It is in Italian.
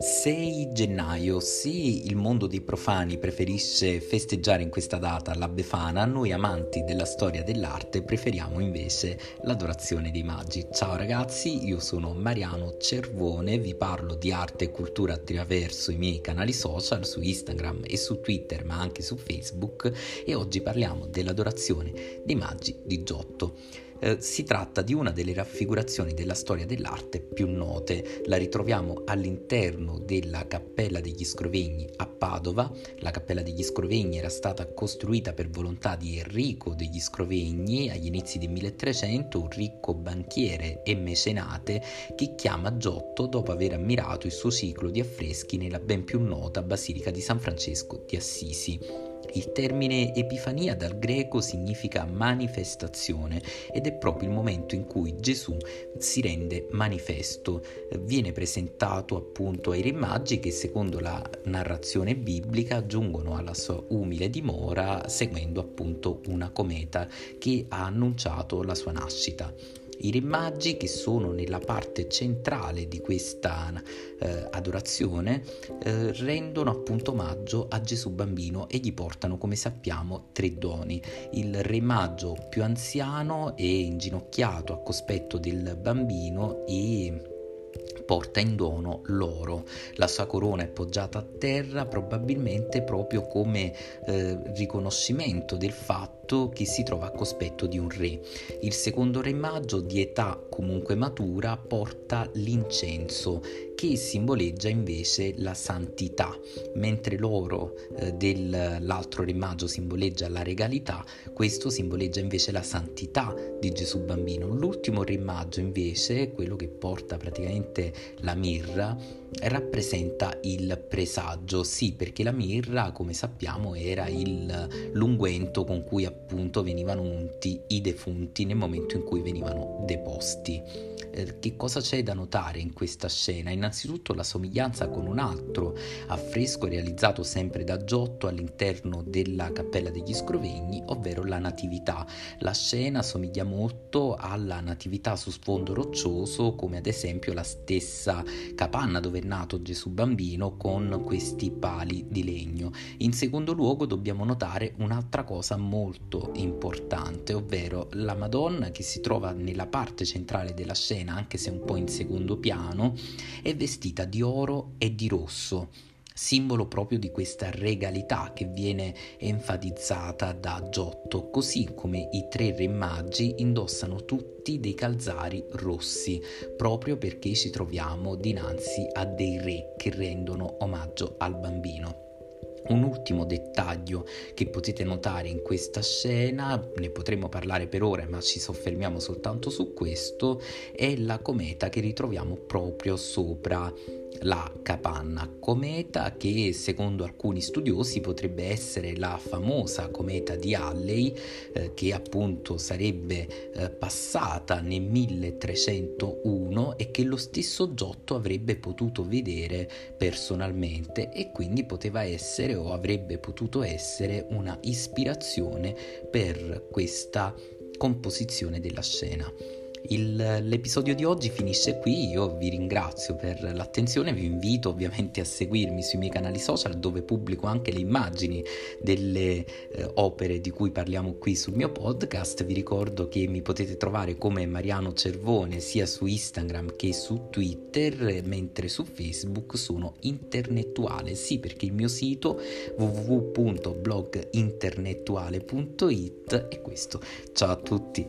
6 gennaio, sì, il mondo dei profani preferisce festeggiare in questa data la Befana, noi amanti della storia dell'arte preferiamo invece l'adorazione dei magi. Ciao ragazzi, io sono Mariano Cervone, vi parlo di arte e cultura attraverso i miei canali social su Instagram e su Twitter, ma anche su Facebook e oggi parliamo dell'adorazione dei magi di Giotto. Eh, si tratta di una delle raffigurazioni della storia dell'arte più note. La ritroviamo all'interno della Cappella degli Scrovegni a Padova. La Cappella degli Scrovegni era stata costruita per volontà di Enrico degli Scrovegni agli inizi del 1300, un ricco banchiere e mecenate che chiama Giotto dopo aver ammirato il suo ciclo di affreschi nella ben più nota Basilica di San Francesco di Assisi. Il termine Epifania dal greco significa manifestazione ed è proprio il momento in cui Gesù si rende manifesto, viene presentato appunto ai re magi che secondo la narrazione biblica giungono alla sua umile dimora seguendo appunto una cometa che ha annunciato la sua nascita. I re magi che sono nella parte centrale di questa eh, adorazione eh, rendono appunto omaggio a Gesù bambino e gli portano come sappiamo tre doni. Il re maggio più anziano è inginocchiato a cospetto del bambino e porta in dono l'oro. La sua corona è poggiata a terra probabilmente proprio come eh, riconoscimento del fatto che si trova a cospetto di un re. Il secondo re maggio, di età comunque matura, porta l'incenso che simboleggia invece la santità, mentre l'oro eh, dell'altro re maggio simboleggia la regalità, questo simboleggia invece la santità di Gesù bambino. L'ultimo re maggio invece, quello che porta praticamente la mirra, rappresenta il presagio, sì, perché la mirra, come sappiamo, era il l'unguento con cui appunto venivano unti i defunti nel momento in cui venivano deposti. Eh, che cosa c'è da notare in questa scena? Innanzitutto la somiglianza con un altro affresco realizzato sempre da Giotto all'interno della Cappella degli Scrovegni, ovvero la Natività. La scena somiglia molto alla Natività su sfondo roccioso, come ad esempio la stessa capanna dove è nato Gesù bambino con questi pali di legno. In secondo luogo dobbiamo notare un'altra cosa molto importante, ovvero la Madonna che si trova nella parte centrale della scena, anche se un po' in secondo piano, è vestita di oro e di rosso simbolo proprio di questa regalità che viene enfatizzata da Giotto, così come i tre re magi indossano tutti dei calzari rossi, proprio perché ci troviamo dinanzi a dei re che rendono omaggio al bambino. Un ultimo dettaglio che potete notare in questa scena, ne potremmo parlare per ore ma ci soffermiamo soltanto su questo, è la cometa che ritroviamo proprio sopra la capanna, cometa che secondo alcuni studiosi potrebbe essere la famosa cometa di Halley eh, che appunto sarebbe eh, passata nel 1301 e che lo stesso Giotto avrebbe potuto vedere personalmente e quindi poteva essere o avrebbe potuto essere una ispirazione per questa composizione della scena. Il, l'episodio di oggi finisce qui, io vi ringrazio per l'attenzione, vi invito ovviamente a seguirmi sui miei canali social dove pubblico anche le immagini delle eh, opere di cui parliamo qui sul mio podcast, vi ricordo che mi potete trovare come Mariano Cervone sia su Instagram che su Twitter, mentre su Facebook sono internettuale, sì perché il mio sito www.bloginternettuale.it è questo. Ciao a tutti!